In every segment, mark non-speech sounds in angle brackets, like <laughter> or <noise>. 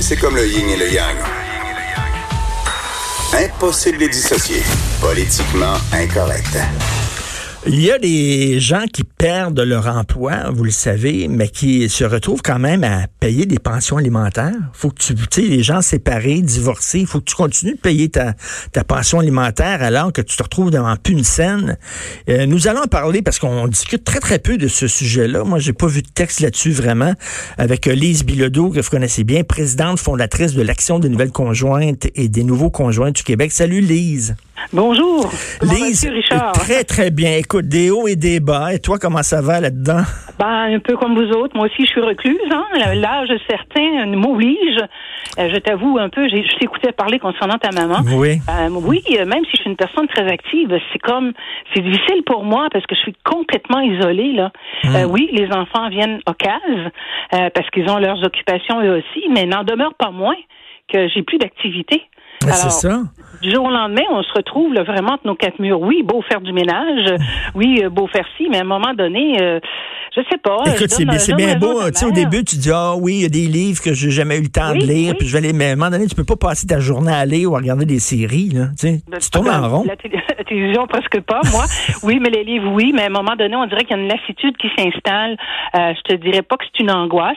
C'est comme le yin et le yang. Impossible de les dissocier. Politiquement incorrect. Il y a des gens qui perdent leur emploi, vous le savez, mais qui se retrouvent quand même à payer des pensions alimentaires. Faut que tu, tu sais, les gens séparés, divorcés, faut que tu continues de payer ta, ta pension alimentaire alors que tu te retrouves devant plus scène. Euh, nous allons parler parce qu'on discute très très peu de ce sujet-là. Moi, j'ai pas vu de texte là-dessus vraiment avec Lise Bilodeau que vous connaissez bien, présidente fondatrice de l'Action des nouvelles conjointes et des nouveaux conjoints du Québec. Salut Lise. Bonjour. Lise, Richard? très très bien. Écoute, des hauts et des bas. Et toi, comment ça va là-dedans? Ben, un peu comme vous autres. Moi aussi, je suis recluse. Hein? L'âge certain m'oblige. Euh, je t'avoue un peu, je t'écoutais parler concernant ta maman. Oui. Euh, oui, même si je suis une personne très active, c'est comme, c'est difficile pour moi parce que je suis complètement isolée là. Hmm. Euh, oui, les enfants viennent au cases parce qu'ils ont leurs occupations eux aussi, mais n'en demeure pas moins que j'ai plus d'activité. Ben, c'est ça. Du jour au lendemain, on se retrouve là, vraiment entre nos quatre murs. Oui, beau faire du ménage, oui, euh, beau faire ci, mais à un moment donné, euh, je sais pas. Écoute, c'est bien, beau. Tu sais, au début, tu dis, ah oui, il y a des livres que j'ai jamais eu le temps de lire, puis je vais les. Mais à un moment donné, tu peux pas passer ta journée à lire ou à regarder des séries, là. Tu, sais, Ben, tu tournes en rond. La, télé- <laughs> la télévision, presque pas, moi. oui, mais les livres, oui, mais à un moment donné, on dirait qu'il y a une lassitude qui s'installe. Euh, je te dirais pas que c'est une angoisse,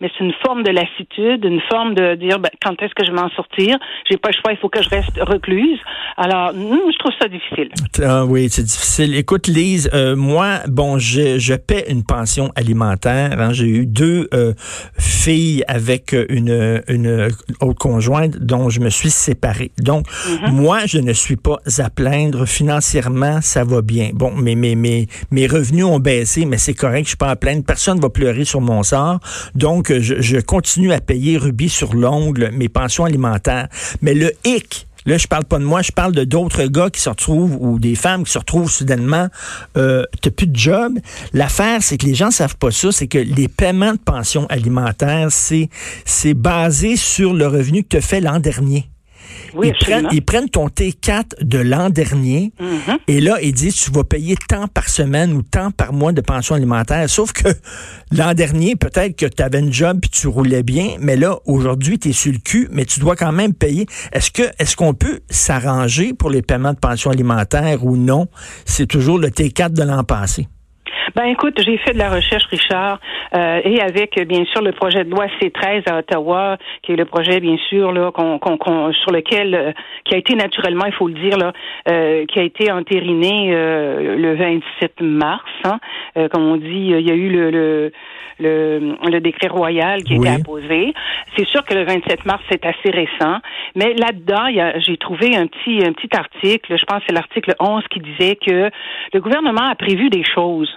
mais c'est une forme de lassitude, une forme de dire ben, quand est-ce que je vais m'en sortir? J'ai pas le choix, il faut que je reste recluse. Alors, hum, je trouve ça difficile. Ah oui, c'est difficile. Écoute, Lise, euh, moi, bon, je, je paie une pension alimentaire. hein. J'ai eu deux euh, filles avec une, une autre conjointe dont je me suis séparé. Donc, moi, je ne suis pas à plaindre. Financièrement, ça va bien. Bon, mes, mes, mes, mes revenus ont baissé, mais c'est correct, je suis pas à plaindre. Personne va pleurer sur mon sort. Donc, je, je continue à payer rubis sur l'ongle mes pensions alimentaires. Mais le hic, Là, je parle pas de moi, je parle de d'autres gars qui se retrouvent ou des femmes qui se retrouvent soudainement, euh, t'as plus de job. L'affaire, c'est que les gens savent pas ça, c'est que les paiements de pension alimentaire, c'est c'est basé sur le revenu que tu fait l'an dernier. Oui, ils, prennent, absolument. ils prennent ton T4 de l'an dernier Mhm. et là, ils disent tu vas payer tant par semaine ou tant par mois de pension alimentaire. Sauf que l'an dernier, peut-être que tu avais une job puis tu roulais bien, mais là, aujourd'hui, tu es sur le cul, mais tu dois quand même payer. Est-ce que est-ce qu'on peut s'arranger pour les paiements de pension alimentaire ou non? C'est toujours le T4 de l'an passé. Ben écoute, j'ai fait de la recherche, Richard, euh, et avec bien sûr le projet de loi C13 à Ottawa, qui est le projet bien sûr là qu'on, qu'on, qu'on- sur lequel euh, qui a été naturellement, il faut le dire là, euh, qui a été entériné euh, le 27 mars, hein. Euh, comme on dit, il y a eu le le, le, le décret royal qui a Oui. été apposé. C'est sûr que le 27 mars c'est assez récent, mais là-dedans, il y a- j'ai trouvé un petit un petit article, je pense que c'est l'article 11 qui disait que le gouvernement a prévu des choses.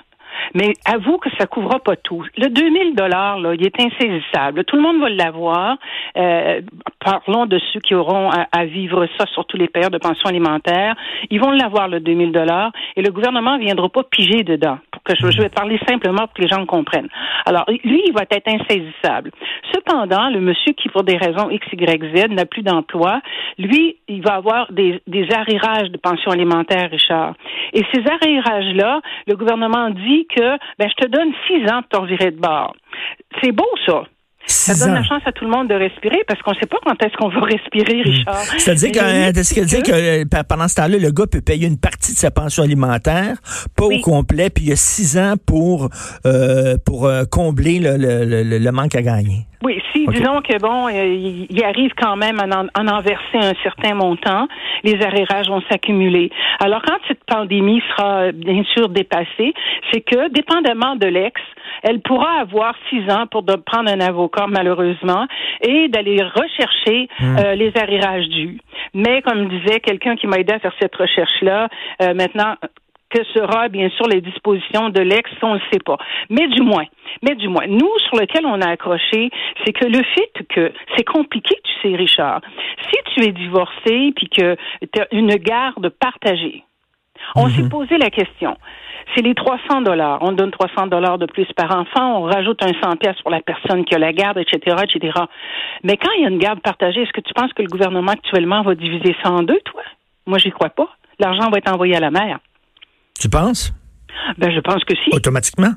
Mais avoue que ça couvre pas tout. Le 2000 dollars, là, il est insaisissable. Tout le monde va l'avoir. Euh, parlons de ceux qui auront à, vivre ça, surtout les payeurs de pension alimentaire. Ils vont l'avoir, le 2000 dollars, et le gouvernement ne viendra pas piger dedans. Je, vais parler simplement pour que les gens comprennent. Alors, lui, il va être insaisissable. Cependant, le monsieur qui, pour des raisons X, Y, Z, n'a plus d'emploi, lui, il va avoir des, des de pension alimentaire, Richard. Et ces arrérages-là, le gouvernement dit que, ben, je te donne six ans pour te revirer de bord. C'est beau, ça. Ça donne ans. la chance à tout le monde de respirer parce qu'on ne sait pas quand est-ce qu'on va respirer, Richard. C'est-à-dire que, que- que, euh, pe- pendant ce temps-là, le gars peut payer une partie de sa pension alimentaire, pas Oui. au complet, puis il y a six ans pour, euh, pour euh, combler le, le- le- le manque à gagner. Oui, si disons que bon, euh, il arrive quand même à en, à en verser un certain montant, les arrérages vont s'accumuler. Alors quand cette pandémie sera euh, bien sûr dépassée, c'est que dépendamment de l'ex, elle pourra avoir six ans pour de prendre un avocat malheureusement et d'aller rechercher euh, les arrérages dus. Mais comme disait quelqu'un qui m'a aidé à faire cette recherche là, maintenant que sera bien sûr les dispositions de l'ex, on ne le sait pas. Mais du moins, mais du moins, nous sur lequel on a accroché, c'est que le fait que c'est compliqué, tu sais, Richard. Si tu es divorcé puis que tu as une garde partagée, on s'est mhm. posé la question. C'est les 300 dollars. On donne 300 dollars de plus par enfant. On rajoute un 100 pièces pour la personne qui a la garde, etc., etc. Mais quand il y a une garde partagée, est-ce que tu penses que le gouvernement actuellement va diviser ça en deux, toi? Moi, j'y crois pas. L'argent va être envoyé à la mère. Tu penses? Ben, je pense que si. Automatiquement?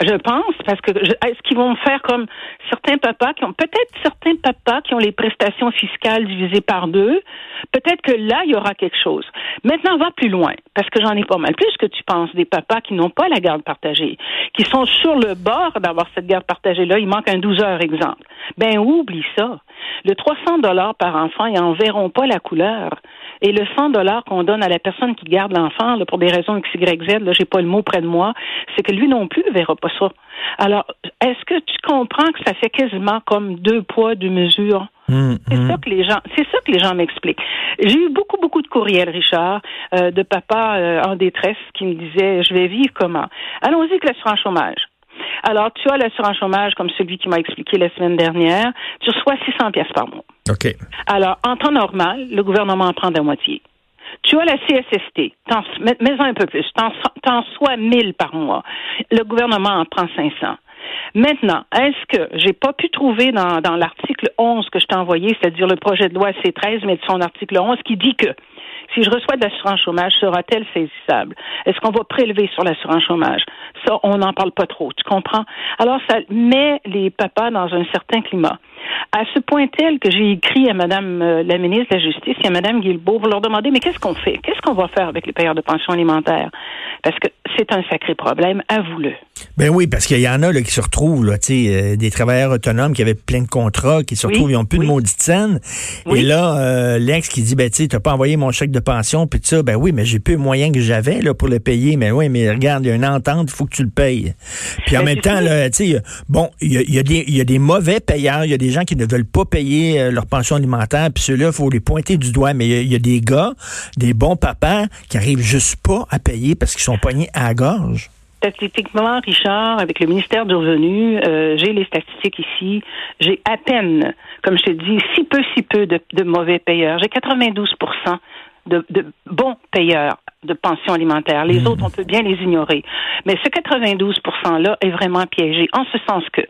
Je pense, parce que est-ce qu'ils vont faire comme certains papas qui ont peut-être certains papas qui ont les prestations fiscales divisées par deux. Peut-être que là, il y aura quelque chose. Maintenant, va plus loin, parce que j'en ai pas mal plus que tu penses des papas qui n'ont pas la garde partagée, qui sont sur le bord d'avoir cette garde partagée-là. Il manque un 12 heures, exemple. Ben, oublie ça. Le 300 dollars par enfant, ils en verront pas la couleur. Et le 100 dollars qu'on donne à la personne qui garde l'enfant, pour des raisons X, Y, Z, là, j'ai pas le mot près de moi, c'est que lui non plus ne verra pas ça. Alors, est-ce que tu comprends que ça fait quasiment comme deux poids, deux mesures? Hum, c'est hum. ça que les gens, c'est ça que les gens m'expliquent. J'ai eu beaucoup, beaucoup de courriels, Richard, euh, de papas euh, en détresse qui me disaient, je vais vivre comment? Allons-y avec l'assurance chômage. Alors, tu as l'assurance chômage comme celui qui m'a expliqué la semaine dernière. Tu reçois 600 pièces par mois. OK. Alors, en temps normal, le gouvernement en prend de moitié. Tu as la CSST, mets-en un peu plus, t'en sois 1000 par mois. Le gouvernement en prend 500. Maintenant, est-ce que j'ai pas pu trouver dans, dans l'article 11 que je t'ai envoyé, c'est-à-dire le projet de loi C13, mais de son article 11, qui dit que si je reçois de l'assurance chômage, sera-t-elle saisissable? Est-ce qu'on va prélever sur l'assurance chômage? Ça, on n'en parle pas trop, tu comprends? Alors, ça met les papas dans un certain climat. À ce point tel que j'ai écrit à Madame euh, la ministre de la Justice et à Madame Guilbeault pour leur demander, mais qu'est-ce qu'on fait? Qu'est-ce qu'on va faire avec les payeurs de pension alimentaire? Parce que c'est un sacré problème, avoue-le. Ben oui, parce qu'il y en a là, qui se retrouvent, là, euh, des travailleurs autonomes qui avaient plein de contrats, qui se retrouvent, ils n'ont plus de maudite scène. Et là, euh, l'ex qui dit, ben tu n'as pas envoyé mon chèque de pension, puis ça, ben oui, mais j'ai plus de moyens que j'avais là pour le payer. Mais oui, mais regarde, il y a une entente, il faut que tu le payes. Puis en ben, même temps, là, bon, il y a, des, y a des mauvais payeurs, il y a des gens qui ne veulent pas payer euh, leur pension alimentaire, puis ceux-là, il faut les pointer du doigt. Mais il y, a des gars, des bons papas, qui arrivent juste pas à payer parce qu'ils sont poignés à la gorge. Statistiquement, Richard, avec le ministère du Revenu, euh, j'ai les statistiques ici. J'ai à peine, comme je te dis, si peu, si peu de, mauvais payeurs. J'ai 92 de, de bons payeurs de pension alimentaire. Les hmm. autres, on peut bien les ignorer. Mais ce 92 %-là est vraiment piégé, en ce sens que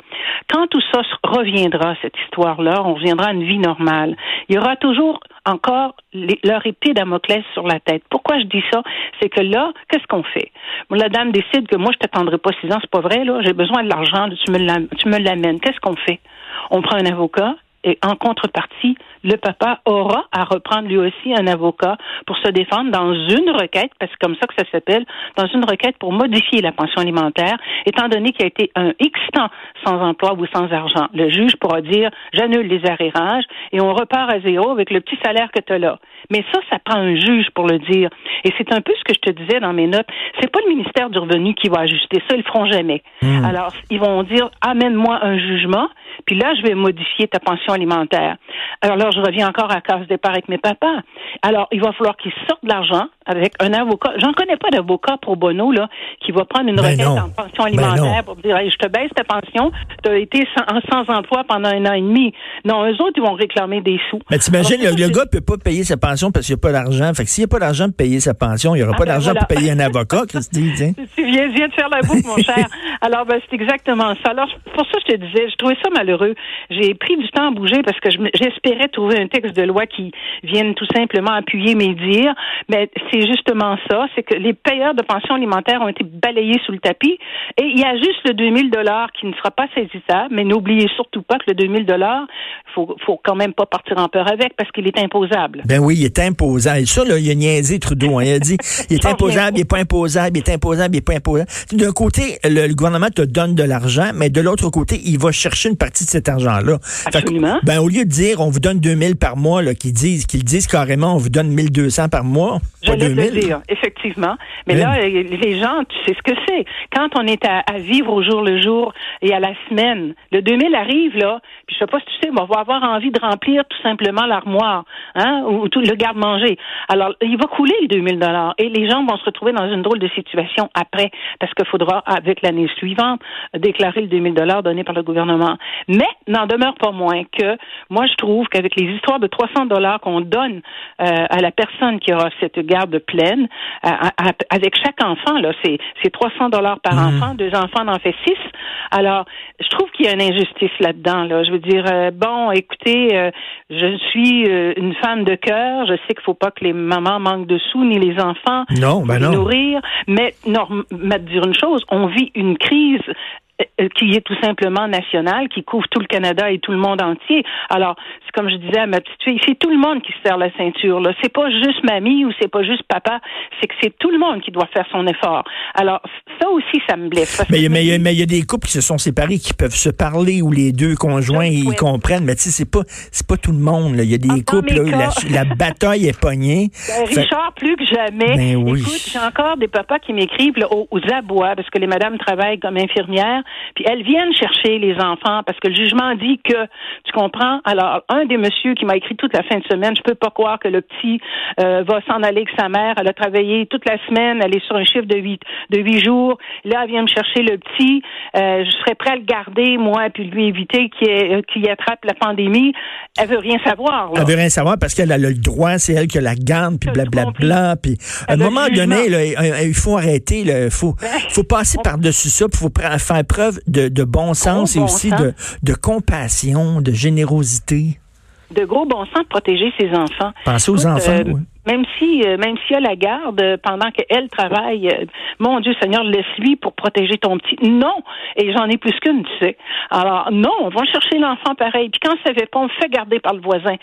quand tout ça reviendra, cette histoire-là, on reviendra à une vie normale. Il y aura toujours encore leur épée Damoclès sur la tête. Pourquoi je dis ça? C'est que là, qu'est-ce qu'on fait? la dame décide que moi, je t'attendrai pas six ans, c'est pas vrai, là. J'ai besoin de l'argent, tu me l'amènes. Qu'est-ce qu'on fait? On prend un avocat, et en contrepartie, le papa aura à reprendre lui aussi un avocat pour se défendre dans une requête, parce que comme ça que ça s'appelle, dans une requête pour modifier la pension alimentaire, étant donné qu'il a été un X temps sans emploi ou sans argent. Le juge pourra dire, j'annule les arrérages et on repart à zéro avec le petit salaire que tu as là. Mais ça, ça prend un juge pour le dire. Et c'est un peu ce que je te disais dans mes notes. C'est pas le ministère du Revenu qui va ajuster ça, ils le feront jamais. Hmm. Alors, ils vont dire, amène-moi un jugement, puis là, je vais modifier ta pension alimentaire. Alors je reviens encore à case départ avec mes papas. Alors, il va falloir qu'ils sortent de l'argent avec un avocat. J'en connais pas d'avocat pro bono, là, qui va prendre une ben requête en pension ben alimentaire pour dire, je te baisse ta pension, tu as été sans, sans, emploi pendant un an et demi. Non, eux autres, ils vont réclamer des sous. Mais t'imagines, le, le gars peut pas payer sa pension parce qu'il n'y a pas d'argent. Fait que s'il n'y a pas d'argent pour payer sa pension, il n'y aura ah, pas ben d'argent pour payer un avocat, <laughs> Christy. Tu viens, viens de faire la boucle, mon <laughs> cher. Alors, ben, c'est exactement ça. Alors, pour ça, je te disais, je trouvais ça malheureux. J'ai pris du temps à bouger parce que j'espérais trouver un texte de loi qui vienne tout simplement appuyer mes dires. Mais c'est justement ça, c'est que les payeurs de pension alimentaire ont été balayés sous le tapis. Et il y a juste le 2000 dollars qui ne sera pas saisissable. Mais n'oubliez surtout pas que le 2000 dollars, faut, faut quand même pas partir en peur avec parce qu'il est imposable. Ben oui, il est imposable. Et ça, là, il a niaisé Trudeau. Hein. Il a dit, <laughs> il est imposable, il est pas imposable, il est imposable, il est pas imposable. D'un côté, le, gouvernement te donne de l'argent, mais de l'autre côté, il va chercher une partie de cet argent-là. Absolument. ben, au lieu de dire, on vous donne 2000 par mois, qu'ils disent, qu'ils disent carrément, on vous donne 1200 par mois. Je 2000. Dire, effectivement. Mais là, les gens, tu sais ce que c'est. Quand on est à, vivre au jour le jour et à la semaine, le 2000 arrive, là, puis je sais pas si tu sais, on va avoir envie de remplir tout simplement l'armoire, hein, ou, tout le garde-manger. Alors, il va couler le 2000 dollars et les gens vont se retrouver dans une drôle de situation après, parce qu'il faudra, avec l'année suivante, déclarer le 2000 dollars donné par le gouvernement. Mais, n'en demeure pas moins que, moi, je trouve qu'avec les histoires de 300 dollars qu'on donne euh, à la personne qui aura cette garde pleine, avec chaque enfant, là, c'est, 300 dollars par mhm. enfant, deux enfants en fait six. Alors, je trouve qu'il y a une injustice là-dedans. Là. Je veux dire, euh, bon, écoutez, euh, je suis une femme de cœur. Je sais qu'il faut pas que les mamans manquent de sous ni les enfants non, ben non. nourrir. Mais, non, dire une chose, on vit une crise euh, qui est tout simplement national, qui couvre tout le Canada et tout le monde entier. Alors, c'est comme je disais à ma petite fille, c'est tout le monde qui se serre la ceinture. Là, c'est pas juste mamie ou c'est pas juste papa, c'est que c'est tout le monde qui doit faire son effort. Alors, ça aussi, ça me blesse. Mais il y, a des couples qui se sont séparés, qui peuvent se parler ou les deux conjoints ils comprennent. Mais tu sais, c'est pas c'est pas tout le monde. Il y a des couples là, la, bataille est pognée. <laughs> Ben, Richard, plus que jamais. Ben oui. Écoute, j'ai encore des papas qui m'écrivent aux, aux abois parce que les madames travaillent comme infirmières puis elles viennent chercher les enfants parce que le jugement dit que, tu comprends? Alors, un des messieurs qui m'a écrit toute la fin de semaine, je peux pas croire que le petit euh, va s'en aller avec sa mère. Elle a travaillé toute la semaine, elle est sur un chiffre de huit, de huit jours. Là, elle vient me chercher le petit. Euh, je serais prêt à le garder, moi, puis lui éviter qu'il euh, attrape la pandémie. Elle veut rien savoir. Elle veut rien savoir parce qu'elle a le droit, c'est elle qui a la garde, puis blablabla. Puis à un moment donné, il faut arrêter. Il faut, faut passer par-dessus ça, il faut faire preuve de, bon sens et aussi De, compassion, de générosité. De gros bon sens de protéger ses enfants. Pensez aux enfants, euh, Même si, euh, même s'il y a la garde euh, pendant qu'elle travaille, mon Dieu Seigneur, laisse-lui pour protéger ton petit. Non, et j'en ai plus qu'une, tu sais. Alors non, on va chercher l'enfant pareil. Puis quand ça ne fait pas, on fait garder par le voisin.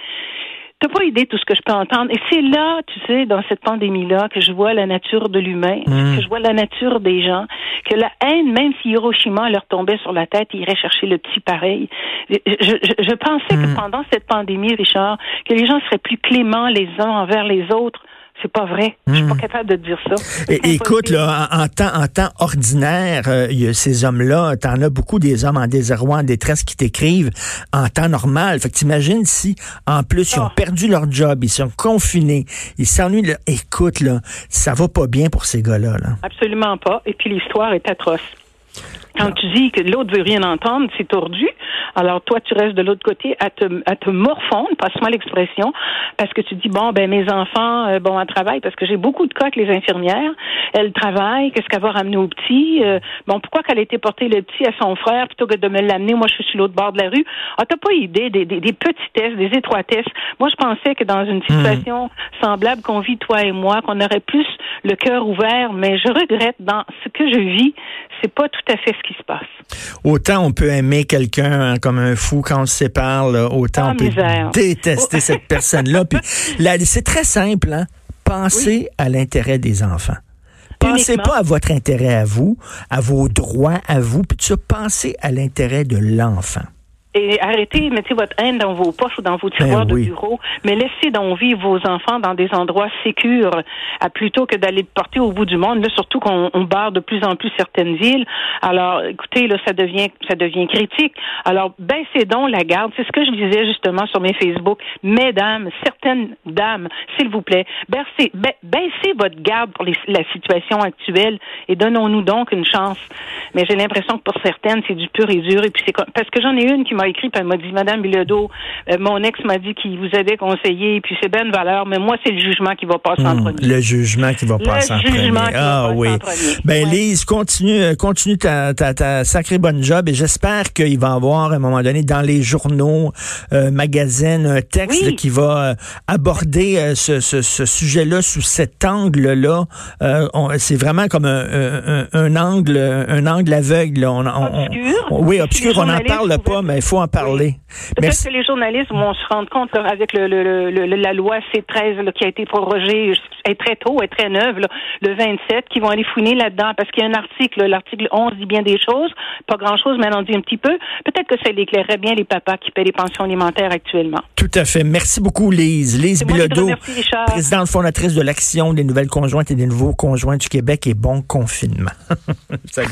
T'as pas idée tout ce que je peux entendre. Et c'est là, tu sais, dans cette pandémie-là, que je vois la nature de l'humain, mm. que je vois la nature des gens, que la haine, même si Hiroshima leur tombait sur la tête, ils iraient chercher le petit pareil. Je, je, je pensais que mm. pendant cette pandémie, Richard, que les gens seraient plus cléments les uns envers les autres c'est pas vrai. Je suis pas hmm. capable de dire ça. écoute, là, en, temps, en temps ordinaire, euh, y a ces hommes-là, t'en as beaucoup des hommes en désarroi, en détresse qui t'écrivent en temps normal. Fait que t'imagines si, en plus, ils ont ah. perdu leur job, ils sont confinés, ils s'ennuient. Écoute, là, ça va pas bien pour ces gars-là. Là. Absolument pas. Et puis l'histoire est atroce. Quand tu dis que l'autre veut rien entendre, c'est tordu. Alors toi, tu restes de l'autre côté à te, à te morfondre, passe-moi l'expression, parce que tu dis bon ben mes enfants, euh, bon, elles travaillent parce que j'ai beaucoup de cas avec les infirmières. Elles travaillent. Qu'est-ce qu'elle va ramener au petit? Euh, Bon, pourquoi qu'elle a été porter le petit à son frère plutôt que de me l'amener Moi, je suis sur l'autre bord de la rue? Ah, t'as pas idée des, des, des petitesses, des étroitesses. Moi, je pensais que dans une hmm. situation semblable qu'on vit toi et moi, qu'on aurait plus le cœur ouvert, mais je regrette dans ce que je vis, c'est pas tout à fait ce qui se passe. Autant on peut aimer quelqu'un comme un fou quand on se sépare, autant ah, on peut détester <laughs> cette personne-là. Puis c'est très simple, hein? Pensez à l'intérêt des enfants. Pensez pas à votre intérêt à vous, à vos droits à vous, puis ça, pensez à l'intérêt de l'enfant. Et arrêtez, mettez votre haine dans vos poches ou dans vos tiroirs ben de bureau, mais laissez donc vivre vos enfants dans des endroits sécurs, à plutôt que d'aller porter au bout du monde. Là, surtout qu'on barre de plus en plus certaines villes. Alors, écoutez, là, ça devient, ça devient critique. Alors, baissez donc la garde. C'est ce que je disais justement sur mes Facebook. Mesdames, certaines dames, s'il vous plaît, baissez, baissez votre garde pour la situation actuelle et donnons-nous donc une chance. Mais j'ai l'impression que pour certaines, c'est du pur et dur. Et puis c'est parce que j'en ai une qui m'a écrit, puis elle m'a dit, Madame Bilodeau, euh, mon ex m'a dit qu'il vous avait conseillé, puis c'est bien une valeur, mais moi, c'est le jugement qui va passer en hmm, premier. Le jugement qui va passer en premier. ah oui. Ben Lise, continue, euh, continue ta, ta, ta, sacrée bonne job et j'espère qu'il va y avoir à un moment donné dans les journaux, euh, magazines, un texte qui va aborder ce, ce, ce sujet-là sous cet angle-là. c'est vraiment comme un, un, un, angle, un angle aveugle. On, on, obscur. oui, obscur. On n'en parle pas, mais faut en parler. Peut-être que les journalistes vont se rendre compte avec le, la loi C13 qui a été prorogée est très tôt, est très neuve, le 27, qui vont aller fouiner là-dedans parce qu'il y a un article, l'article 11 dit bien des choses, pas grand-chose, mais on dit un petit peu. Peut-être que ça éclairerait bien les papas qui paient les pensions alimentaires actuellement. Tout à fait. Merci beaucoup, Lise. Lise Bilodeau, présidente fondatrice de l'Action des nouvelles conjointes et des nouveaux conjoints du Québec et bon confinement. <laughs>